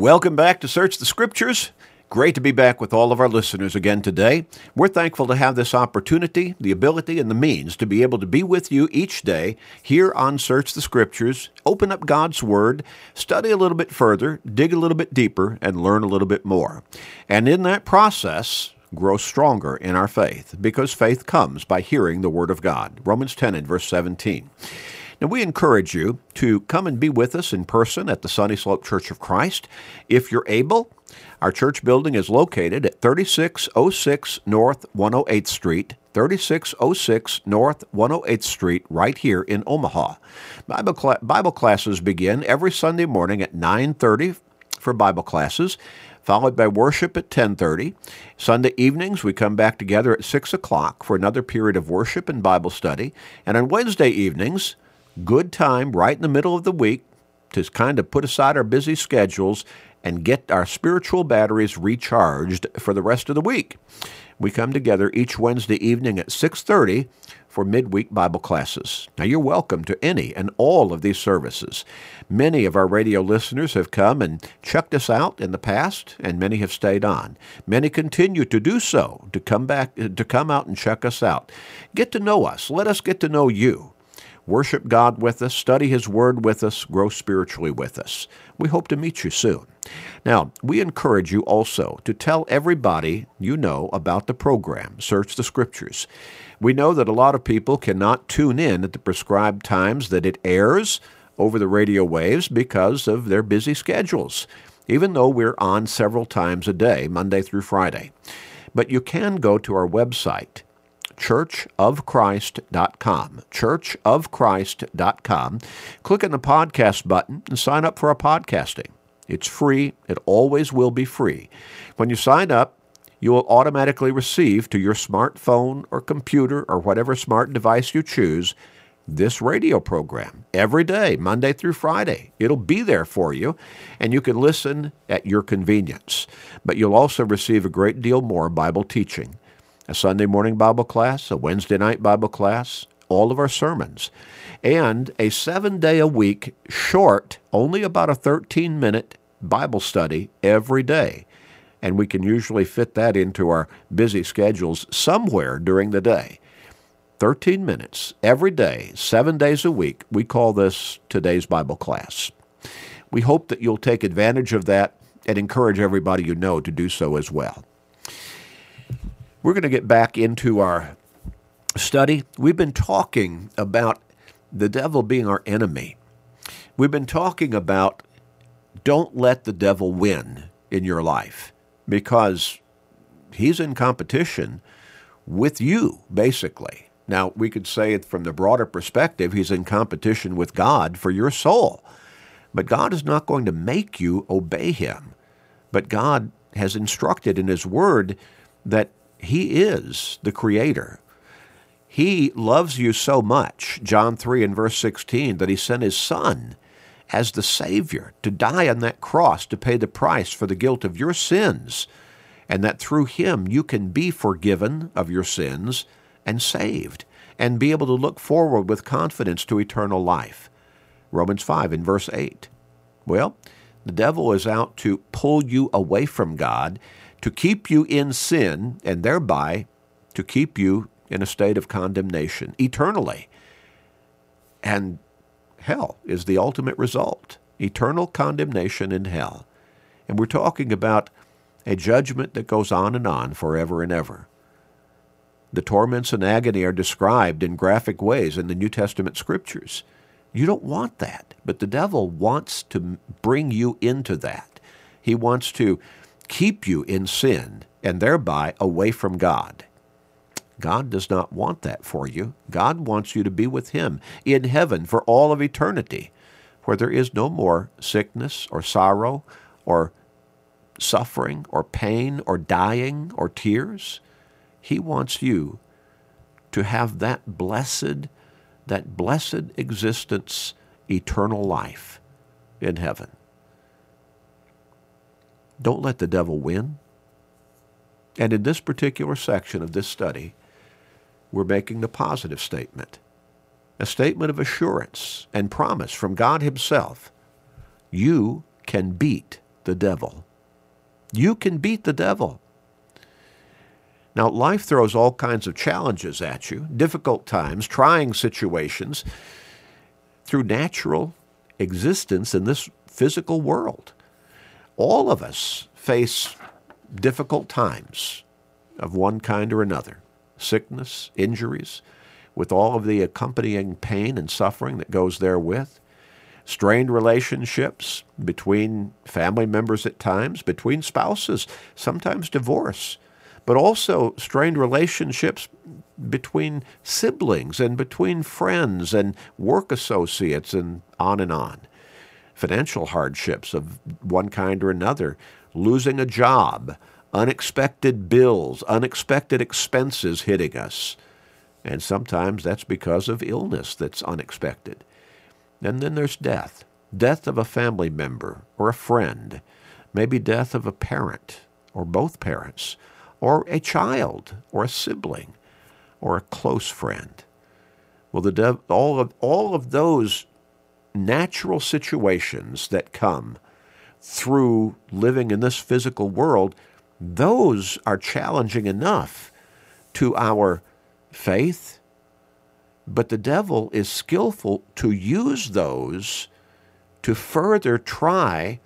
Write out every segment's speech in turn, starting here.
Welcome back to Search the Scriptures. Great to be back with all of our listeners again today. We're thankful to have this opportunity, the ability, and the means to be able to be with you each day here on Search the Scriptures, open up God's Word, study a little bit further, dig a little bit deeper, and learn a little bit more. And in that process, grow stronger in our faith, because faith comes by hearing the Word of God. Romans 10 and verse 17. Now, we encourage you to come and be with us in person at the Sunny Slope Church of Christ. If you're able, our church building is located at 3606 North 108th Street, 3606 North 108th Street, right here in Omaha. Bible, cl- Bible classes begin every Sunday morning at 9:30 for Bible classes, followed by worship at 10:30. Sunday evenings we come back together at 6 o'clock for another period of worship and Bible study, and on Wednesday evenings good time right in the middle of the week to kind of put aside our busy schedules and get our spiritual batteries recharged for the rest of the week. We come together each Wednesday evening at 6:30 for midweek Bible classes. Now you're welcome to any and all of these services. Many of our radio listeners have come and checked us out in the past and many have stayed on. Many continue to do so to come back to come out and check us out. Get to know us. Let us get to know you worship God with us, study His Word with us, grow spiritually with us. We hope to meet you soon. Now, we encourage you also to tell everybody you know about the program, Search the Scriptures. We know that a lot of people cannot tune in at the prescribed times that it airs over the radio waves because of their busy schedules, even though we're on several times a day, Monday through Friday. But you can go to our website, churchofchrist.com. Churchofchrist.com. Click on the podcast button and sign up for our podcasting. It's free. It always will be free. When you sign up, you will automatically receive to your smartphone or computer or whatever smart device you choose this radio program every day, Monday through Friday. It'll be there for you, and you can listen at your convenience. But you'll also receive a great deal more Bible teaching a Sunday morning Bible class, a Wednesday night Bible class, all of our sermons, and a seven day a week short, only about a 13 minute Bible study every day. And we can usually fit that into our busy schedules somewhere during the day. 13 minutes every day, seven days a week. We call this today's Bible class. We hope that you'll take advantage of that and encourage everybody you know to do so as well. We're going to get back into our study. We've been talking about the devil being our enemy. We've been talking about don't let the devil win in your life because he's in competition with you, basically. Now, we could say it from the broader perspective, he's in competition with God for your soul. But God is not going to make you obey him. But God has instructed in his word that he is the creator. He loves you so much, John 3 and verse 16, that he sent his son as the Savior to die on that cross to pay the price for the guilt of your sins, and that through him you can be forgiven of your sins and saved, and be able to look forward with confidence to eternal life. Romans 5 and verse 8. Well, the devil is out to pull you away from God to keep you in sin and thereby to keep you in a state of condemnation eternally. And hell is the ultimate result eternal condemnation in hell. And we're talking about a judgment that goes on and on forever and ever. The torments and agony are described in graphic ways in the New Testament scriptures. You don't want that, but the devil wants to bring you into that. He wants to keep you in sin and thereby away from God. God does not want that for you. God wants you to be with Him in heaven for all of eternity, where there is no more sickness or sorrow or suffering or pain or dying or tears. He wants you to have that blessed, that blessed existence, eternal life in heaven. Don't let the devil win. And in this particular section of this study, we're making the positive statement, a statement of assurance and promise from God Himself. You can beat the devil. You can beat the devil. Now, life throws all kinds of challenges at you, difficult times, trying situations through natural existence in this physical world. All of us face difficult times of one kind or another sickness, injuries, with all of the accompanying pain and suffering that goes therewith, strained relationships between family members at times, between spouses, sometimes divorce, but also strained relationships between siblings and between friends and work associates and on and on. Financial hardships of one kind or another, losing a job, unexpected bills, unexpected expenses hitting us. And sometimes that's because of illness that's unexpected. And then there's death death of a family member or a friend, maybe death of a parent or both parents, or a child or a sibling or a close friend. Well, the dev- all, of, all of those natural situations that come through living in this physical world those are challenging enough to our faith, but the devil is skillful to use those to further try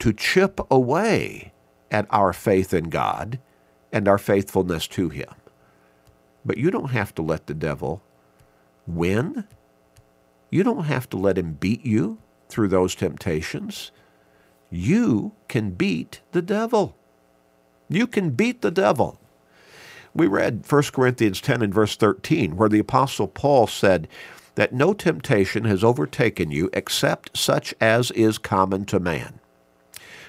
to chip away at our faith in God and our faithfulness to Him. But you don't have to let the devil win. You don't have to let him beat you through those temptations. You can beat the devil. You can beat the devil. We read 1 Corinthians 10 and verse 13, where the Apostle Paul said that no temptation has overtaken you except such as is common to man.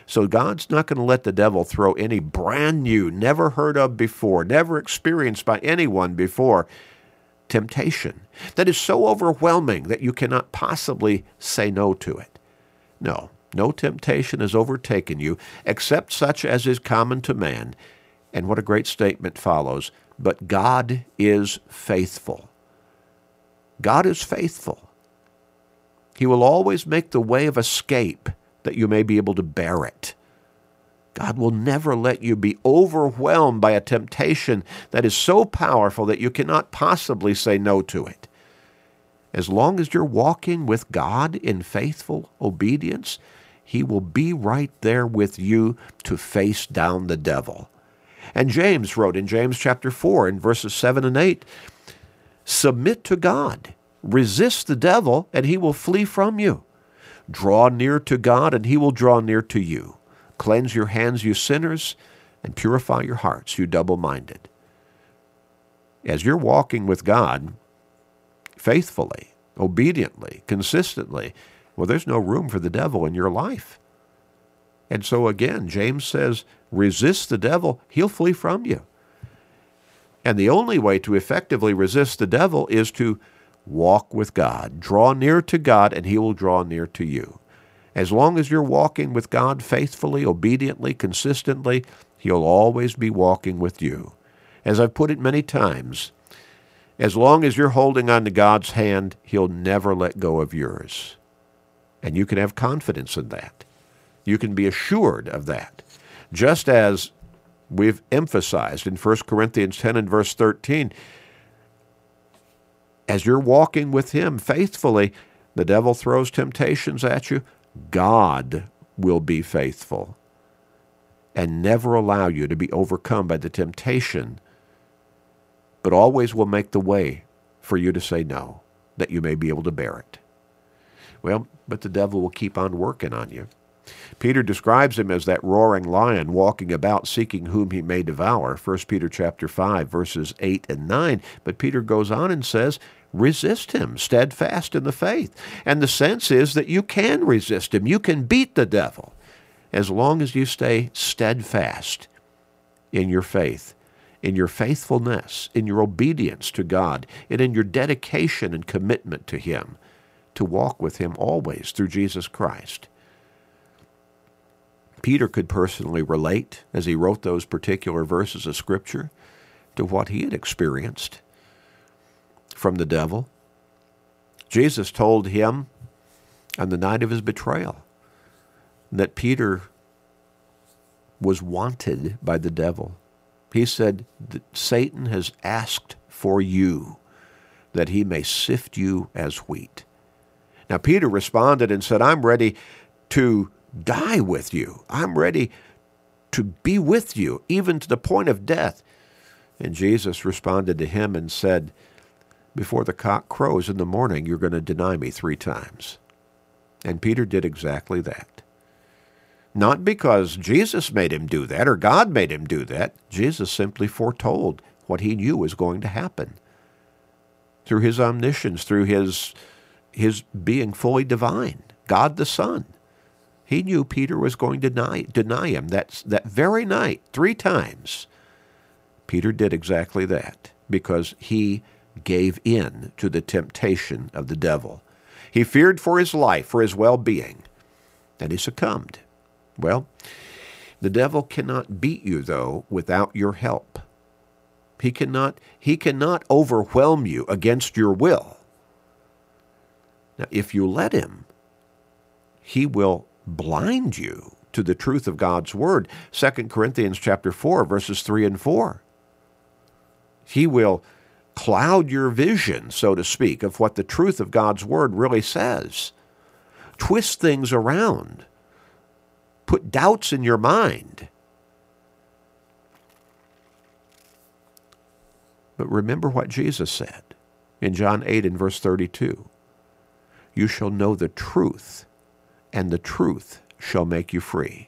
So God's not going to let the devil throw any brand new, never heard of before, never experienced by anyone before temptation that is so overwhelming that you cannot possibly say no to it. No, no temptation has overtaken you except such as is common to man. And what a great statement follows. But God is faithful. God is faithful. He will always make the way of escape that you may be able to bear it. God will never let you be overwhelmed by a temptation that is so powerful that you cannot possibly say no to it. As long as you're walking with God in faithful obedience, he will be right there with you to face down the devil. And James wrote in James chapter 4 in verses 7 and 8 Submit to God, resist the devil, and he will flee from you. Draw near to God, and he will draw near to you. Cleanse your hands, you sinners, and purify your hearts, you double minded. As you're walking with God faithfully, obediently, consistently, well, there's no room for the devil in your life. And so again, James says, resist the devil, he'll flee from you. And the only way to effectively resist the devil is to walk with God. Draw near to God, and he will draw near to you. As long as you're walking with God faithfully, obediently, consistently, he'll always be walking with you. As I've put it many times, as long as you're holding on to God's hand, he'll never let go of yours. And you can have confidence in that. You can be assured of that. Just as we've emphasized in 1 Corinthians 10 and verse 13, as you're walking with Him faithfully, the devil throws temptations at you. God will be faithful and never allow you to be overcome by the temptation, but always will make the way for you to say no, that you may be able to bear it. Well, but the devil will keep on working on you. Peter describes him as that roaring lion walking about seeking whom he may devour. 1 Peter chapter 5 verses 8 and 9. But Peter goes on and says, resist him, steadfast in the faith. And the sense is that you can resist him. You can beat the devil as long as you stay steadfast in your faith, in your faithfulness, in your obedience to God, and in your dedication and commitment to him to walk with him always through Jesus Christ. Peter could personally relate, as he wrote those particular verses of Scripture, to what he had experienced from the devil. Jesus told him on the night of his betrayal that Peter was wanted by the devil. He said, Satan has asked for you that he may sift you as wheat. Now, Peter responded and said, I'm ready to die with you. I'm ready to be with you, even to the point of death. And Jesus responded to him and said, Before the cock crows in the morning, you're going to deny me three times. And Peter did exactly that. Not because Jesus made him do that or God made him do that. Jesus simply foretold what he knew was going to happen through his omniscience, through his, his being fully divine, God the Son. He knew Peter was going to deny, deny him that, that very night, three times. Peter did exactly that because he gave in to the temptation of the devil. He feared for his life, for his well being, and he succumbed. Well, the devil cannot beat you, though, without your help. He cannot, he cannot overwhelm you against your will. Now, if you let him, he will blind you to the truth of God's word. 2 Corinthians chapter 4 verses 3 and 4. He will cloud your vision, so to speak, of what the truth of God's word really says. Twist things around. Put doubts in your mind. But remember what Jesus said in John 8 and verse 32. You shall know the truth, and the truth shall make you free.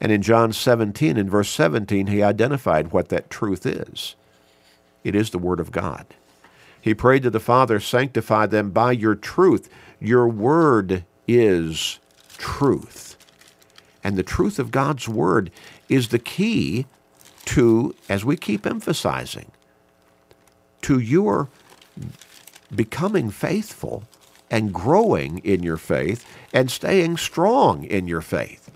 And in John 17 and verse 17, he identified what that truth is. It is the Word of God. He prayed to the Father, sanctify them by your truth. Your Word is truth. And the truth of God's Word is the key to, as we keep emphasizing, to your becoming faithful and growing in your faith and staying strong in your faith.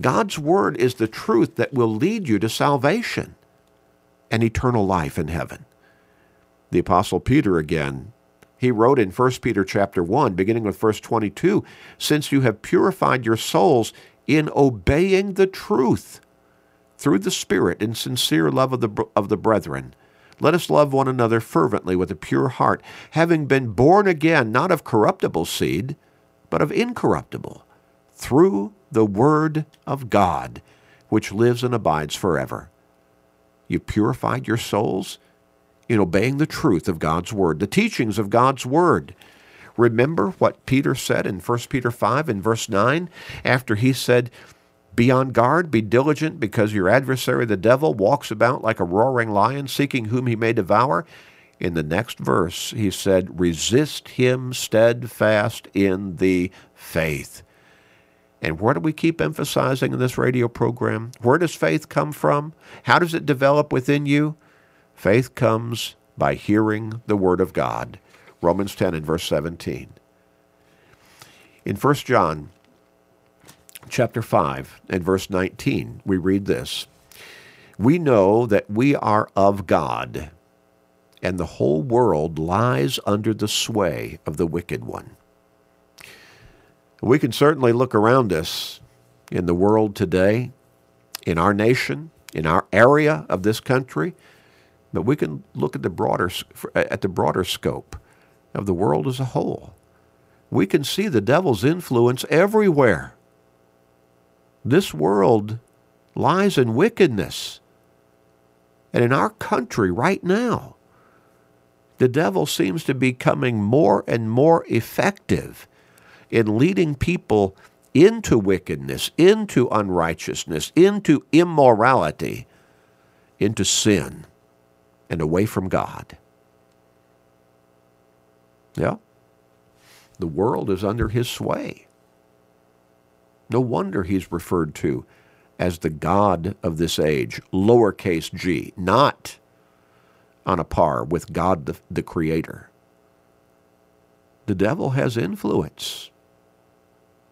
God's Word is the truth that will lead you to salvation and eternal life in heaven. The Apostle Peter again, he wrote in 1 Peter chapter 1, beginning with verse 22, Since you have purified your souls in obeying the truth through the Spirit in sincere love of the, of the brethren, let us love one another fervently with a pure heart, having been born again, not of corruptible seed, but of incorruptible, through the Word of God, which lives and abides forever. You purified your souls in obeying the truth of God's Word, the teachings of God's Word. Remember what Peter said in 1 Peter 5 and verse 9, after he said, be on guard, be diligent, because your adversary, the devil, walks about like a roaring lion, seeking whom he may devour. In the next verse, he said, Resist him steadfast in the faith. And where do we keep emphasizing in this radio program? Where does faith come from? How does it develop within you? Faith comes by hearing the Word of God. Romans 10 and verse 17. In 1 John chapter 5 and verse 19, we read this We know that we are of God, and the whole world lies under the sway of the wicked one. We can certainly look around us in the world today, in our nation, in our area of this country, but we can look at the broader at the broader scope of the world as a whole. We can see the devil's influence everywhere. This world lies in wickedness. And in our country right now, the devil seems to be becoming more and more effective in leading people into wickedness, into unrighteousness, into immorality, into sin, and away from God. Yeah. The world is under his sway. No wonder he's referred to as the God of this age, lowercase g, not on a par with God the, the Creator. The devil has influence,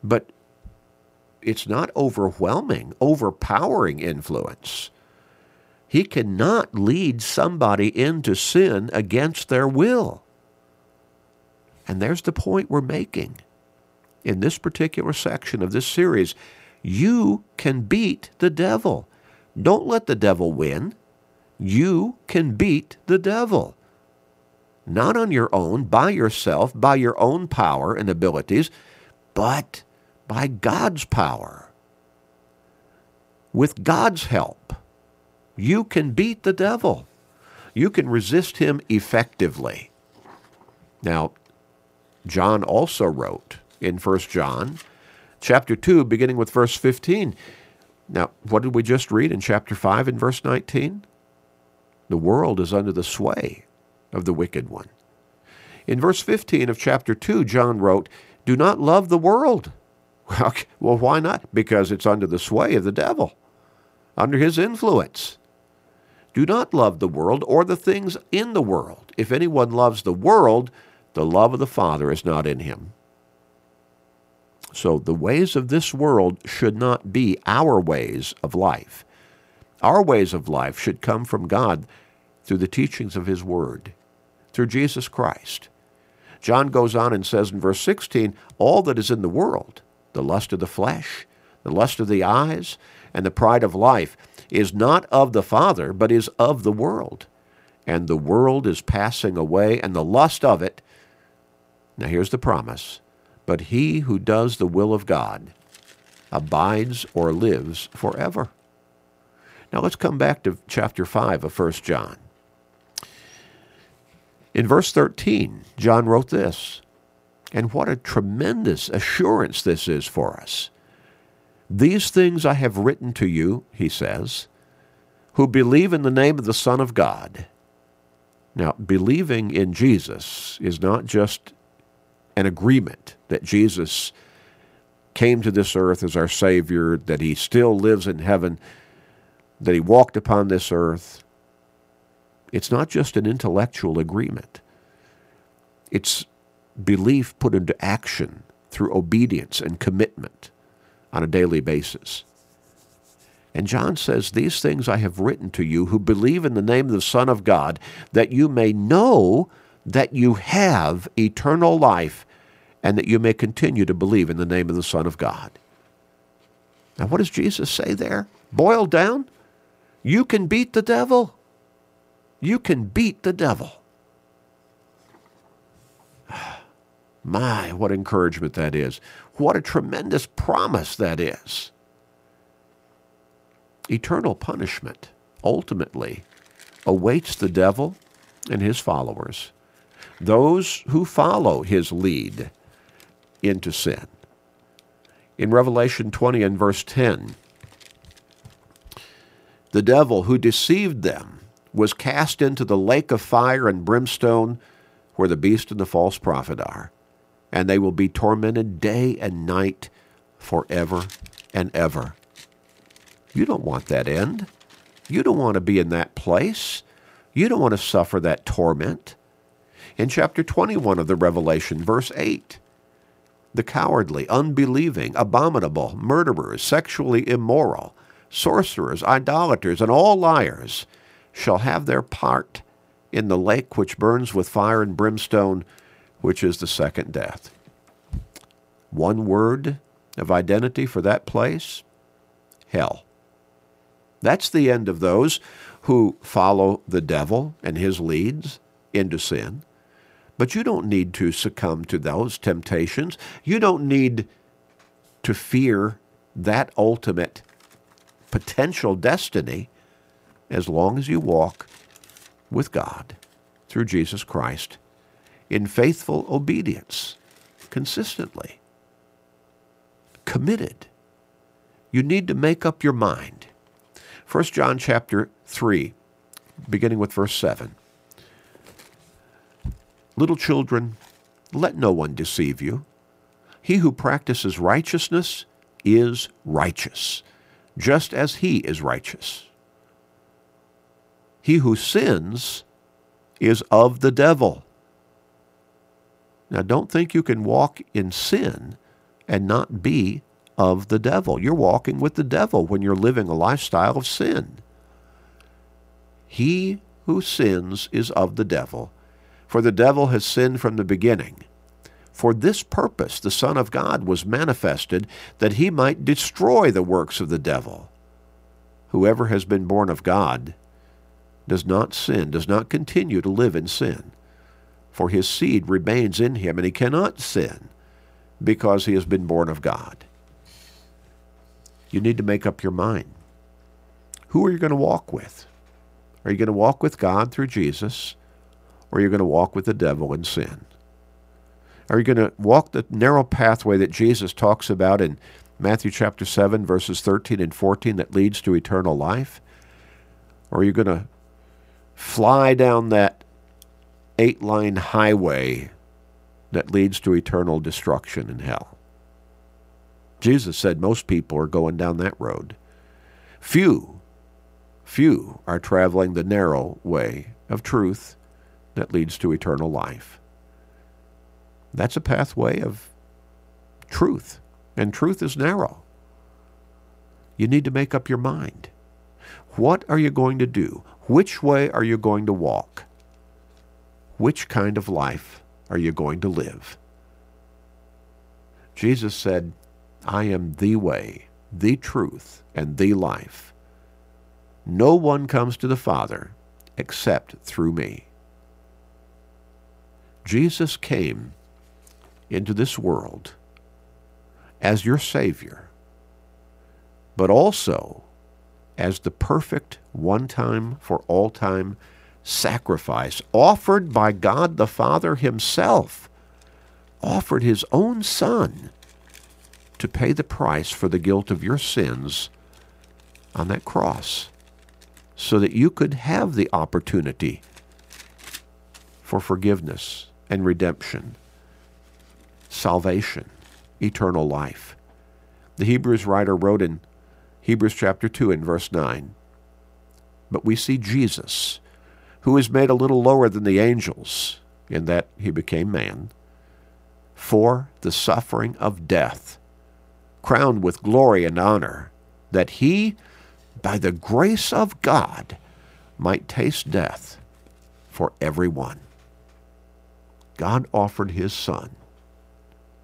but it's not overwhelming, overpowering influence. He cannot lead somebody into sin against their will. And there's the point we're making in this particular section of this series, You can beat the devil. Don't let the devil win. You can beat the devil. Not on your own, by yourself, by your own power and abilities, but by God's power. With God's help, you can beat the devil. You can resist him effectively. Now, John also wrote in 1 John chapter 2, beginning with verse 15. Now, what did we just read in chapter 5 and verse 19? The world is under the sway of the wicked one. In verse 15 of chapter 2, John wrote, Do not love the world. Well, why not? Because it's under the sway of the devil, under his influence. Do not love the world or the things in the world. If anyone loves the world, the love of the Father is not in him. So the ways of this world should not be our ways of life. Our ways of life should come from God through the teachings of His Word, through Jesus Christ. John goes on and says in verse 16, All that is in the world, the lust of the flesh, the lust of the eyes, and the pride of life, is not of the Father, but is of the world. And the world is passing away, and the lust of it now here's the promise. But he who does the will of God abides or lives forever. Now let's come back to chapter 5 of 1 John. In verse 13, John wrote this, and what a tremendous assurance this is for us. These things I have written to you, he says, who believe in the name of the Son of God. Now, believing in Jesus is not just an agreement that Jesus came to this earth as our Savior, that He still lives in heaven, that He walked upon this earth. It's not just an intellectual agreement. It's belief put into action through obedience and commitment on a daily basis. And John says, These things I have written to you who believe in the name of the Son of God, that you may know that you have eternal life and that you may continue to believe in the name of the Son of God. Now, what does Jesus say there? Boiled down, you can beat the devil. You can beat the devil. My, what encouragement that is. What a tremendous promise that is. Eternal punishment ultimately awaits the devil and his followers, those who follow his lead into sin. In Revelation 20 and verse 10, the devil who deceived them was cast into the lake of fire and brimstone where the beast and the false prophet are, and they will be tormented day and night forever and ever. You don't want that end. You don't want to be in that place. You don't want to suffer that torment. In chapter 21 of the Revelation, verse 8, the cowardly, unbelieving, abominable, murderers, sexually immoral, sorcerers, idolaters, and all liars shall have their part in the lake which burns with fire and brimstone, which is the second death. One word of identity for that place hell. That's the end of those who follow the devil and his leads into sin. But you don't need to succumb to those temptations. You don't need to fear that ultimate potential destiny as long as you walk with God through Jesus Christ in faithful obedience consistently. Committed. You need to make up your mind. 1 John chapter 3, beginning with verse 7. Little children, let no one deceive you. He who practices righteousness is righteous, just as he is righteous. He who sins is of the devil. Now, don't think you can walk in sin and not be of the devil. You're walking with the devil when you're living a lifestyle of sin. He who sins is of the devil, for the devil has sinned from the beginning. For this purpose the Son of God was manifested, that he might destroy the works of the devil. Whoever has been born of God does not sin, does not continue to live in sin. For his seed remains in him, and he cannot sin because he has been born of God. You need to make up your mind. Who are you going to walk with? Are you going to walk with God through Jesus, or are you going to walk with the devil in sin? Are you going to walk the narrow pathway that Jesus talks about in Matthew chapter 7, verses 13 and 14 that leads to eternal life? Or are you going to fly down that eight line highway that leads to eternal destruction in hell? Jesus said most people are going down that road. Few, few are traveling the narrow way of truth that leads to eternal life. That's a pathway of truth, and truth is narrow. You need to make up your mind. What are you going to do? Which way are you going to walk? Which kind of life are you going to live? Jesus said, I am the way, the truth, and the life. No one comes to the Father except through me. Jesus came into this world as your Savior, but also as the perfect one time for all time sacrifice offered by God the Father Himself, offered His own Son to pay the price for the guilt of your sins on that cross so that you could have the opportunity for forgiveness and redemption, salvation, eternal life. The Hebrews writer wrote in Hebrews chapter 2 and verse 9. But we see Jesus, who is made a little lower than the angels, in that he became man, for the suffering of death, crowned with glory and honor, that he, by the grace of God, might taste death for every one. God offered his son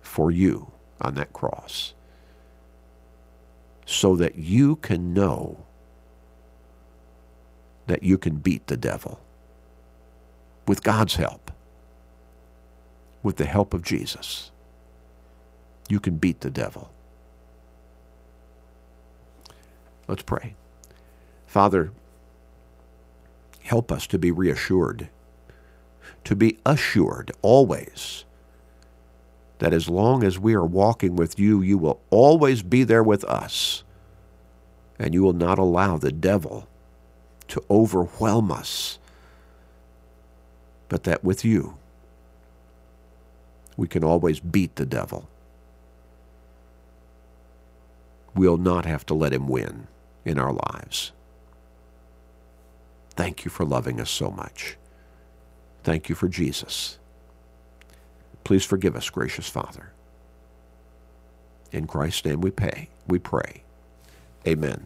for you on that cross so that you can know that you can beat the devil with God's help, with the help of Jesus. You can beat the devil. Let's pray. Father, help us to be reassured, to be assured always that as long as we are walking with you, you will always be there with us. And you will not allow the devil to overwhelm us. But that with you, we can always beat the devil. We'll not have to let him win in our lives. Thank you for loving us so much. Thank you for Jesus. Please forgive us, gracious Father. In Christ's name we pay, we pray. Amen.